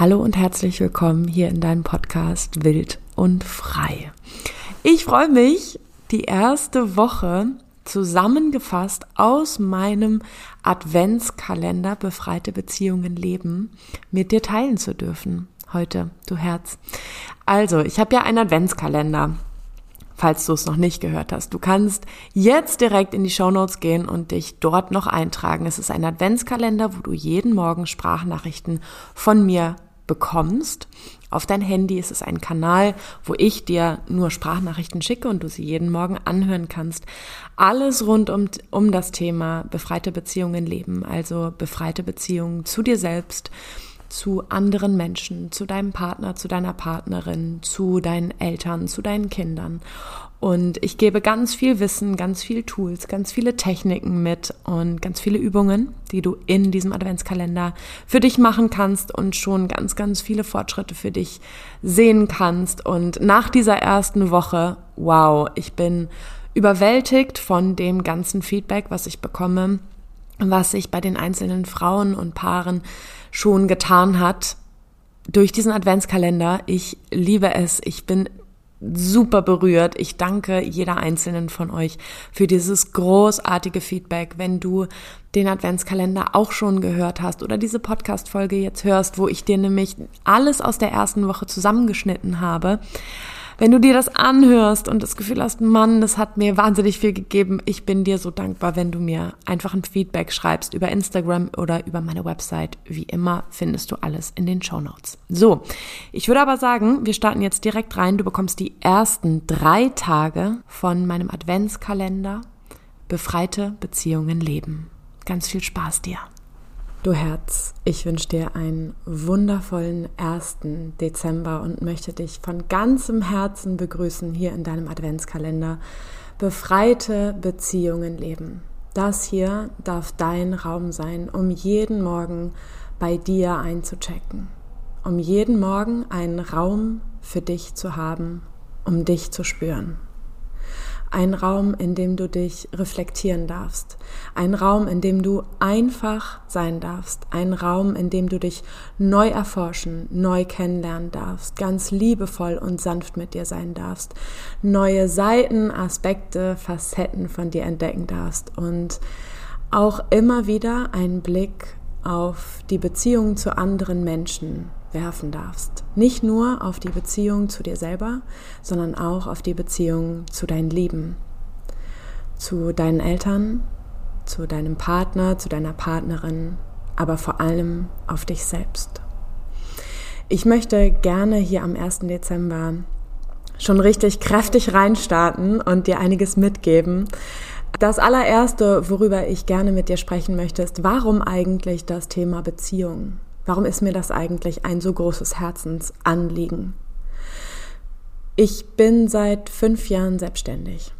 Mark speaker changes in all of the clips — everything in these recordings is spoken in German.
Speaker 1: Hallo und herzlich willkommen hier in deinem Podcast Wild und Frei. Ich freue mich, die erste Woche zusammengefasst aus meinem Adventskalender Befreite Beziehungen leben mit dir teilen zu dürfen. Heute, du Herz. Also, ich habe ja einen Adventskalender falls du es noch nicht gehört hast. Du kannst jetzt direkt in die Show Notes gehen und dich dort noch eintragen. Es ist ein Adventskalender, wo du jeden Morgen Sprachnachrichten von mir bekommst. Auf dein Handy ist es ein Kanal, wo ich dir nur Sprachnachrichten schicke und du sie jeden Morgen anhören kannst. Alles rund um, um das Thema befreite Beziehungen leben, also befreite Beziehungen zu dir selbst, zu anderen Menschen, zu deinem Partner, zu deiner Partnerin, zu deinen Eltern, zu deinen Kindern. Und ich gebe ganz viel Wissen, ganz viel Tools, ganz viele Techniken mit und ganz viele Übungen, die du in diesem Adventskalender für dich machen kannst und schon ganz, ganz viele Fortschritte für dich sehen kannst. Und nach dieser ersten Woche, wow, ich bin überwältigt von dem ganzen Feedback, was ich bekomme, was sich bei den einzelnen Frauen und Paaren schon getan hat durch diesen Adventskalender. Ich liebe es. Ich bin super berührt. Ich danke jeder einzelnen von euch für dieses großartige Feedback. Wenn du den Adventskalender auch schon gehört hast oder diese Podcast-Folge jetzt hörst, wo ich dir nämlich alles aus der ersten Woche zusammengeschnitten habe, wenn du dir das anhörst und das Gefühl hast, Mann, das hat mir wahnsinnig viel gegeben, ich bin dir so dankbar, wenn du mir einfach ein Feedback schreibst über Instagram oder über meine Website. Wie immer findest du alles in den Show Notes. So, ich würde aber sagen, wir starten jetzt direkt rein. Du bekommst die ersten drei Tage von meinem Adventskalender Befreite Beziehungen leben. Ganz viel Spaß dir. Du Herz, ich wünsche dir einen wundervollen 1. Dezember und möchte dich von ganzem Herzen begrüßen hier in deinem Adventskalender. Befreite Beziehungen leben. Das hier darf dein Raum sein, um jeden Morgen bei dir einzuchecken. Um jeden Morgen einen Raum für dich zu haben, um dich zu spüren. Ein Raum, in dem du dich reflektieren darfst. Ein Raum, in dem du einfach sein darfst. Ein Raum, in dem du dich neu erforschen, neu kennenlernen darfst. Ganz liebevoll und sanft mit dir sein darfst. Neue Seiten, Aspekte, Facetten von dir entdecken darfst. Und auch immer wieder einen Blick auf die Beziehung zu anderen Menschen werfen darfst. Nicht nur auf die Beziehung zu dir selber, sondern auch auf die Beziehung zu deinen Lieben, zu deinen Eltern, zu deinem Partner, zu deiner Partnerin, aber vor allem auf dich selbst. Ich möchte gerne hier am 1. Dezember schon richtig kräftig reinstarten und dir einiges mitgeben. Das allererste, worüber ich gerne mit dir sprechen möchte, ist, warum eigentlich das Thema Beziehung? Warum ist mir das eigentlich ein so großes Herzensanliegen? Ich bin seit fünf Jahren selbstständig.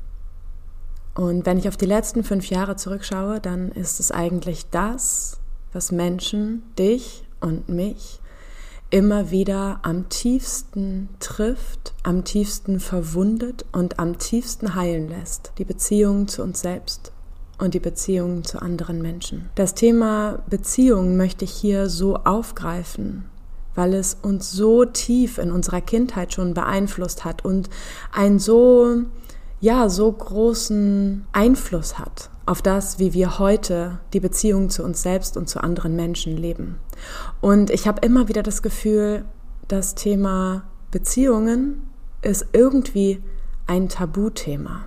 Speaker 1: Und wenn ich auf die letzten fünf Jahre zurückschaue, dann ist es eigentlich das, was Menschen, dich und mich, immer wieder am tiefsten trifft, am tiefsten verwundet und am tiefsten heilen lässt. Die Beziehung zu uns selbst und die Beziehungen zu anderen Menschen. Das Thema Beziehungen möchte ich hier so aufgreifen, weil es uns so tief in unserer Kindheit schon beeinflusst hat und einen so, ja, so großen Einfluss hat auf das, wie wir heute die Beziehung zu uns selbst und zu anderen Menschen leben. Und ich habe immer wieder das Gefühl, das Thema Beziehungen ist irgendwie ein Tabuthema.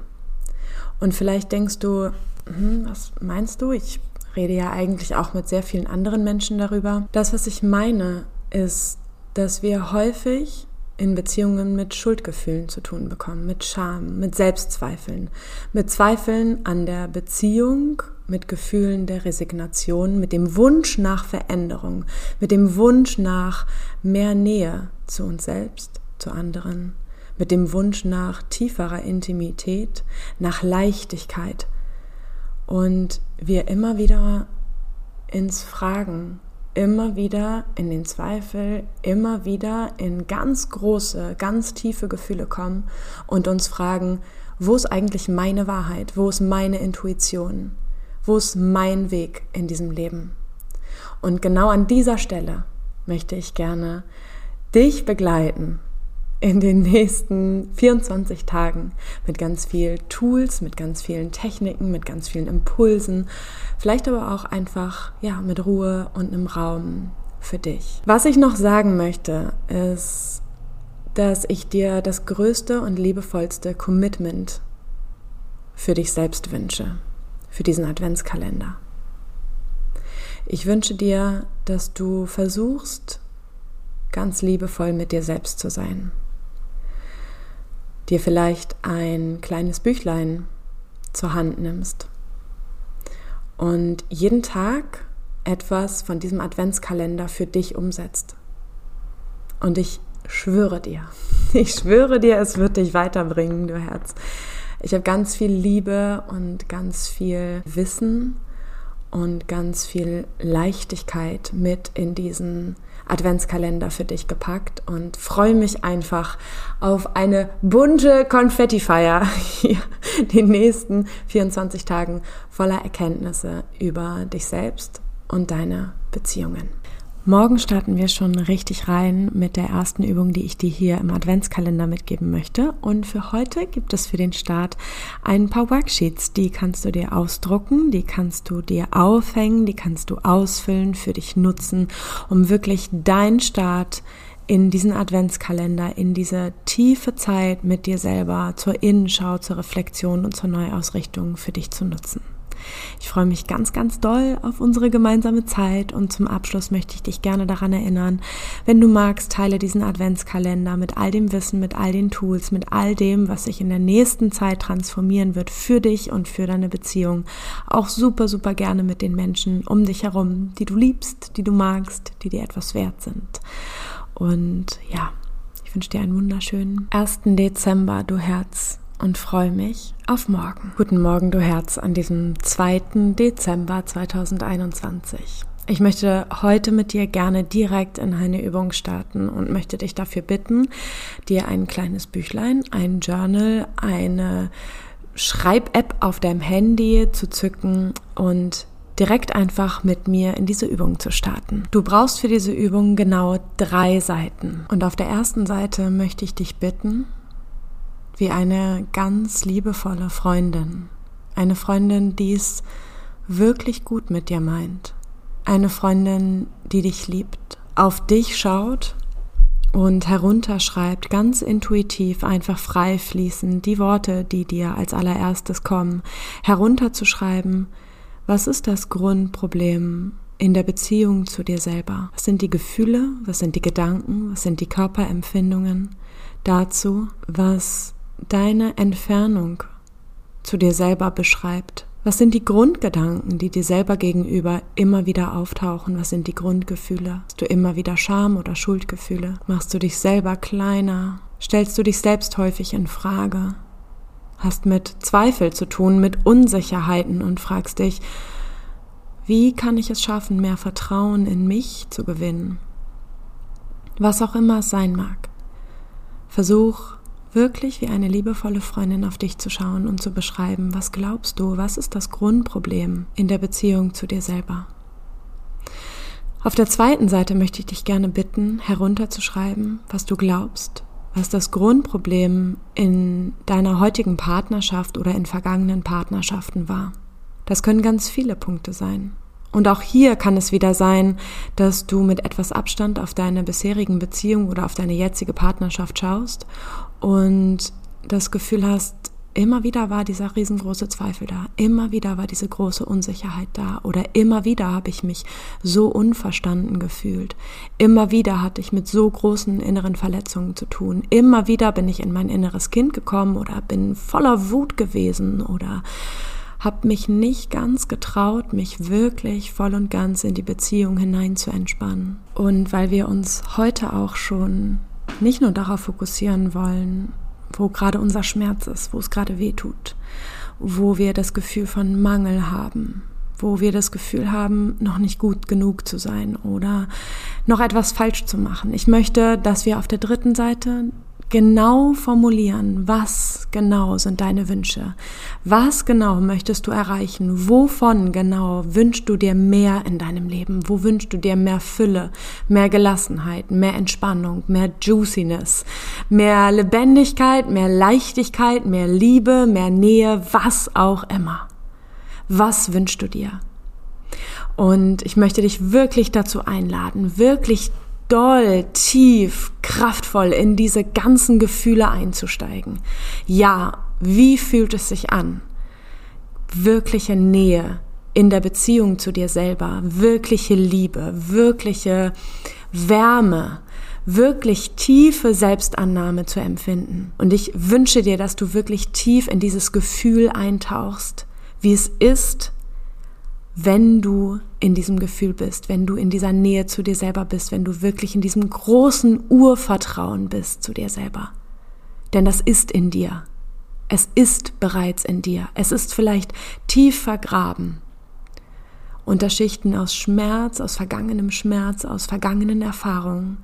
Speaker 1: Und vielleicht denkst du, hm, was meinst du? Ich rede ja eigentlich auch mit sehr vielen anderen Menschen darüber. Das, was ich meine, ist, dass wir häufig in Beziehungen mit Schuldgefühlen zu tun bekommen, mit Scham, mit Selbstzweifeln, mit Zweifeln an der Beziehung, mit Gefühlen der Resignation, mit dem Wunsch nach Veränderung, mit dem Wunsch nach mehr Nähe zu uns selbst, zu anderen, mit dem Wunsch nach tieferer Intimität, nach Leichtigkeit, und wir immer wieder ins Fragen, immer wieder in den Zweifel, immer wieder in ganz große, ganz tiefe Gefühle kommen und uns fragen, wo ist eigentlich meine Wahrheit, wo ist meine Intuition, wo ist mein Weg in diesem Leben. Und genau an dieser Stelle möchte ich gerne dich begleiten in den nächsten 24 Tagen mit ganz vielen Tools, mit ganz vielen Techniken, mit ganz vielen Impulsen, vielleicht aber auch einfach ja mit Ruhe und einem Raum für dich. Was ich noch sagen möchte, ist, dass ich dir das größte und liebevollste Commitment für dich selbst wünsche, für diesen Adventskalender. Ich wünsche dir, dass du versuchst, ganz liebevoll mit dir selbst zu sein dir vielleicht ein kleines Büchlein zur Hand nimmst und jeden Tag etwas von diesem Adventskalender für dich umsetzt. Und ich schwöre dir, ich schwöre dir, es wird dich weiterbringen, du Herz. Ich habe ganz viel Liebe und ganz viel Wissen und ganz viel Leichtigkeit mit in diesen Adventskalender für dich gepackt und freue mich einfach auf eine bunte Konfettifeier hier den nächsten 24 Tagen voller Erkenntnisse über dich selbst und deine Beziehungen. Morgen starten wir schon richtig rein mit der ersten Übung, die ich dir hier im Adventskalender mitgeben möchte. Und für heute gibt es für den Start ein paar Worksheets. Die kannst du dir ausdrucken, die kannst du dir aufhängen, die kannst du ausfüllen, für dich nutzen, um wirklich deinen Start in diesen Adventskalender, in diese tiefe Zeit mit dir selber zur Innenschau, zur Reflexion und zur Neuausrichtung für dich zu nutzen. Ich freue mich ganz, ganz doll auf unsere gemeinsame Zeit und zum Abschluss möchte ich dich gerne daran erinnern, wenn du magst, teile diesen Adventskalender mit all dem Wissen, mit all den Tools, mit all dem, was sich in der nächsten Zeit transformieren wird für dich und für deine Beziehung. Auch super, super gerne mit den Menschen um dich herum, die du liebst, die du magst, die dir etwas wert sind. Und ja, ich wünsche dir einen wunderschönen 1. Dezember, du Herz und freue mich auf morgen. Guten Morgen, du Herz, an diesem 2. Dezember 2021. Ich möchte heute mit dir gerne direkt in eine Übung starten und möchte dich dafür bitten, dir ein kleines Büchlein, ein Journal, eine Schreib-App auf deinem Handy zu zücken und direkt einfach mit mir in diese Übung zu starten. Du brauchst für diese Übung genau drei Seiten. Und auf der ersten Seite möchte ich dich bitten, wie eine ganz liebevolle Freundin. Eine Freundin, die es wirklich gut mit dir meint. Eine Freundin, die dich liebt, auf dich schaut und herunterschreibt, ganz intuitiv, einfach frei fließen, die Worte, die dir als allererstes kommen, herunterzuschreiben, was ist das Grundproblem in der Beziehung zu dir selber? Was sind die Gefühle, was sind die Gedanken, was sind die Körperempfindungen dazu, was deine Entfernung zu dir selber beschreibt. Was sind die Grundgedanken, die dir selber gegenüber immer wieder auftauchen? Was sind die Grundgefühle? Hast du immer wieder Scham oder Schuldgefühle? Machst du dich selber kleiner? Stellst du dich selbst häufig in Frage? Hast mit Zweifel zu tun, mit Unsicherheiten und fragst dich, wie kann ich es schaffen, mehr Vertrauen in mich zu gewinnen? Was auch immer es sein mag. Versuch wirklich wie eine liebevolle Freundin auf dich zu schauen und zu beschreiben, was glaubst du, was ist das Grundproblem in der Beziehung zu dir selber. Auf der zweiten Seite möchte ich dich gerne bitten, herunterzuschreiben, was du glaubst, was das Grundproblem in deiner heutigen Partnerschaft oder in vergangenen Partnerschaften war. Das können ganz viele Punkte sein. Und auch hier kann es wieder sein, dass du mit etwas Abstand auf deine bisherigen Beziehungen oder auf deine jetzige Partnerschaft schaust und das Gefühl hast, immer wieder war dieser riesengroße Zweifel da, immer wieder war diese große Unsicherheit da oder immer wieder habe ich mich so unverstanden gefühlt, immer wieder hatte ich mit so großen inneren Verletzungen zu tun, immer wieder bin ich in mein inneres Kind gekommen oder bin voller Wut gewesen oder habe mich nicht ganz getraut, mich wirklich voll und ganz in die Beziehung hinein zu entspannen. Und weil wir uns heute auch schon nicht nur darauf fokussieren wollen, wo gerade unser Schmerz ist, wo es gerade weh tut, wo wir das Gefühl von Mangel haben, wo wir das Gefühl haben, noch nicht gut genug zu sein oder noch etwas falsch zu machen. Ich möchte, dass wir auf der dritten Seite genau formulieren, was genau sind deine Wünsche, was genau möchtest du erreichen, wovon genau wünschst du dir mehr in deinem Leben, wo wünschst du dir mehr Fülle, mehr Gelassenheit, mehr Entspannung, mehr Juiciness, mehr Lebendigkeit, mehr Leichtigkeit, mehr Liebe, mehr Nähe, was auch immer. Was wünschst du dir? Und ich möchte dich wirklich dazu einladen, wirklich doll, tief, kraftvoll in diese ganzen Gefühle einzusteigen. Ja, wie fühlt es sich an? Wirkliche Nähe in der Beziehung zu dir selber, wirkliche Liebe, wirkliche Wärme, wirklich tiefe Selbstannahme zu empfinden. Und ich wünsche dir, dass du wirklich tief in dieses Gefühl eintauchst, wie es ist, wenn du in diesem Gefühl bist, wenn du in dieser Nähe zu dir selber bist, wenn du wirklich in diesem großen Urvertrauen bist zu dir selber. Denn das ist in dir. Es ist bereits in dir. Es ist vielleicht tief vergraben. Unter Schichten aus Schmerz, aus vergangenem Schmerz, aus vergangenen Erfahrungen.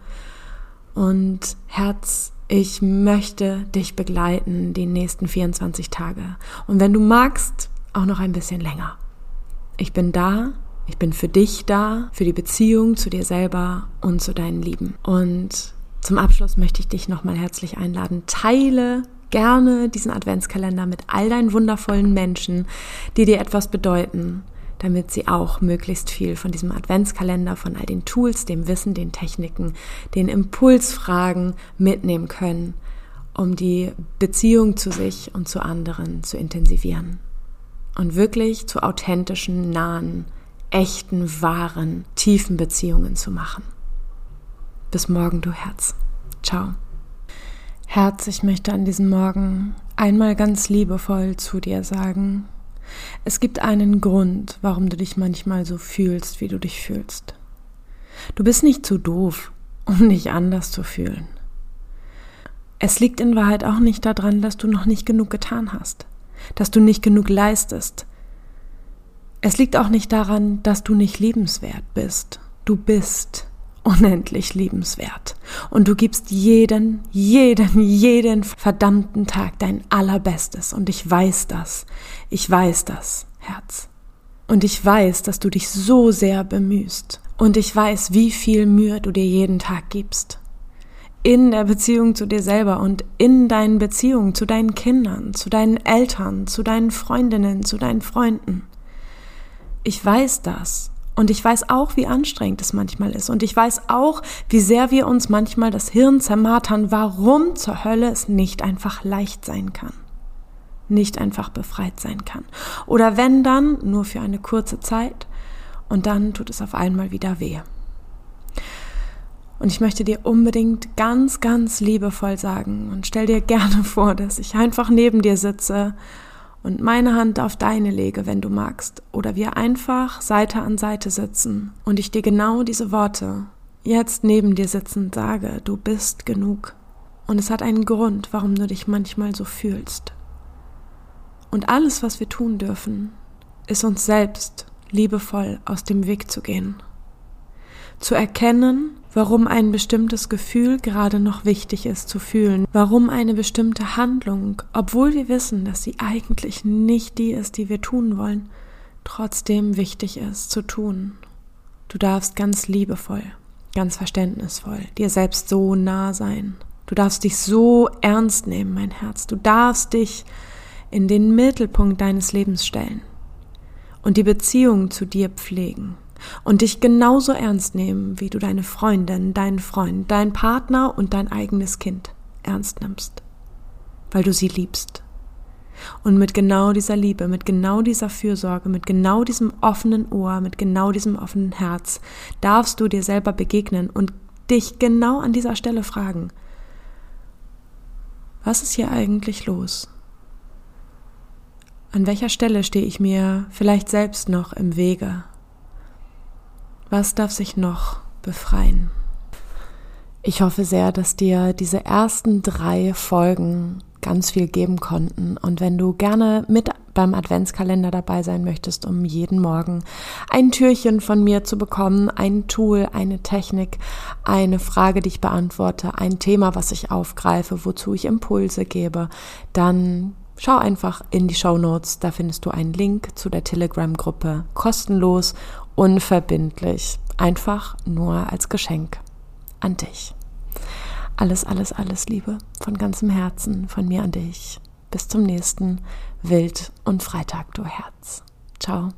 Speaker 1: Und Herz, ich möchte dich begleiten die nächsten 24 Tage. Und wenn du magst, auch noch ein bisschen länger. Ich bin da, ich bin für dich da, für die Beziehung zu dir selber und zu deinen Lieben. Und zum Abschluss möchte ich dich nochmal herzlich einladen. Teile gerne diesen Adventskalender mit all deinen wundervollen Menschen, die dir etwas bedeuten, damit sie auch möglichst viel von diesem Adventskalender, von all den Tools, dem Wissen, den Techniken, den Impulsfragen mitnehmen können, um die Beziehung zu sich und zu anderen zu intensivieren und wirklich zu authentischen, nahen, echten, wahren, tiefen Beziehungen zu machen. Bis morgen, du Herz. Ciao. Herz, ich möchte an diesem Morgen einmal ganz liebevoll zu dir sagen, es gibt einen Grund, warum du dich manchmal so fühlst, wie du dich fühlst. Du bist nicht zu doof, um dich anders zu fühlen. Es liegt in Wahrheit auch nicht daran, dass du noch nicht genug getan hast dass du nicht genug leistest. Es liegt auch nicht daran, dass du nicht liebenswert bist. Du bist unendlich liebenswert. Und du gibst jeden, jeden, jeden verdammten Tag dein Allerbestes. Und ich weiß das. Ich weiß das, Herz. Und ich weiß, dass du dich so sehr bemühst. Und ich weiß, wie viel Mühe du dir jeden Tag gibst in der Beziehung zu dir selber und in deinen Beziehungen zu deinen Kindern, zu deinen Eltern, zu deinen Freundinnen, zu deinen Freunden. Ich weiß das. Und ich weiß auch, wie anstrengend es manchmal ist. Und ich weiß auch, wie sehr wir uns manchmal das Hirn zermartern, warum zur Hölle es nicht einfach leicht sein kann. Nicht einfach befreit sein kann. Oder wenn dann, nur für eine kurze Zeit. Und dann tut es auf einmal wieder weh. Und ich möchte dir unbedingt ganz, ganz liebevoll sagen und stell dir gerne vor, dass ich einfach neben dir sitze und meine Hand auf deine lege, wenn du magst, oder wir einfach Seite an Seite sitzen und ich dir genau diese Worte jetzt neben dir sitzend sage, du bist genug. Und es hat einen Grund, warum du dich manchmal so fühlst. Und alles, was wir tun dürfen, ist uns selbst liebevoll aus dem Weg zu gehen. Zu erkennen, warum ein bestimmtes Gefühl gerade noch wichtig ist zu fühlen, warum eine bestimmte Handlung, obwohl wir wissen, dass sie eigentlich nicht die ist, die wir tun wollen, trotzdem wichtig ist zu tun. Du darfst ganz liebevoll, ganz verständnisvoll dir selbst so nah sein. Du darfst dich so ernst nehmen, mein Herz. Du darfst dich in den Mittelpunkt deines Lebens stellen und die Beziehung zu dir pflegen und dich genauso ernst nehmen, wie du deine Freundin, deinen Freund, deinen Partner und dein eigenes Kind ernst nimmst, weil du sie liebst. Und mit genau dieser Liebe, mit genau dieser Fürsorge, mit genau diesem offenen Ohr, mit genau diesem offenen Herz darfst du dir selber begegnen und dich genau an dieser Stelle fragen, was ist hier eigentlich los? An welcher Stelle stehe ich mir vielleicht selbst noch im Wege? Was darf sich noch befreien? Ich hoffe sehr, dass dir diese ersten drei Folgen ganz viel geben konnten. Und wenn du gerne mit beim Adventskalender dabei sein möchtest, um jeden Morgen ein Türchen von mir zu bekommen, ein Tool, eine Technik, eine Frage, die ich beantworte, ein Thema, was ich aufgreife, wozu ich Impulse gebe, dann schau einfach in die Show Notes, da findest du einen Link zu der Telegram-Gruppe, kostenlos, unverbindlich, einfach nur als Geschenk an dich. Alles, alles, alles Liebe von ganzem Herzen von mir an dich. Bis zum nächsten Wild und Freitag, du Herz. Ciao.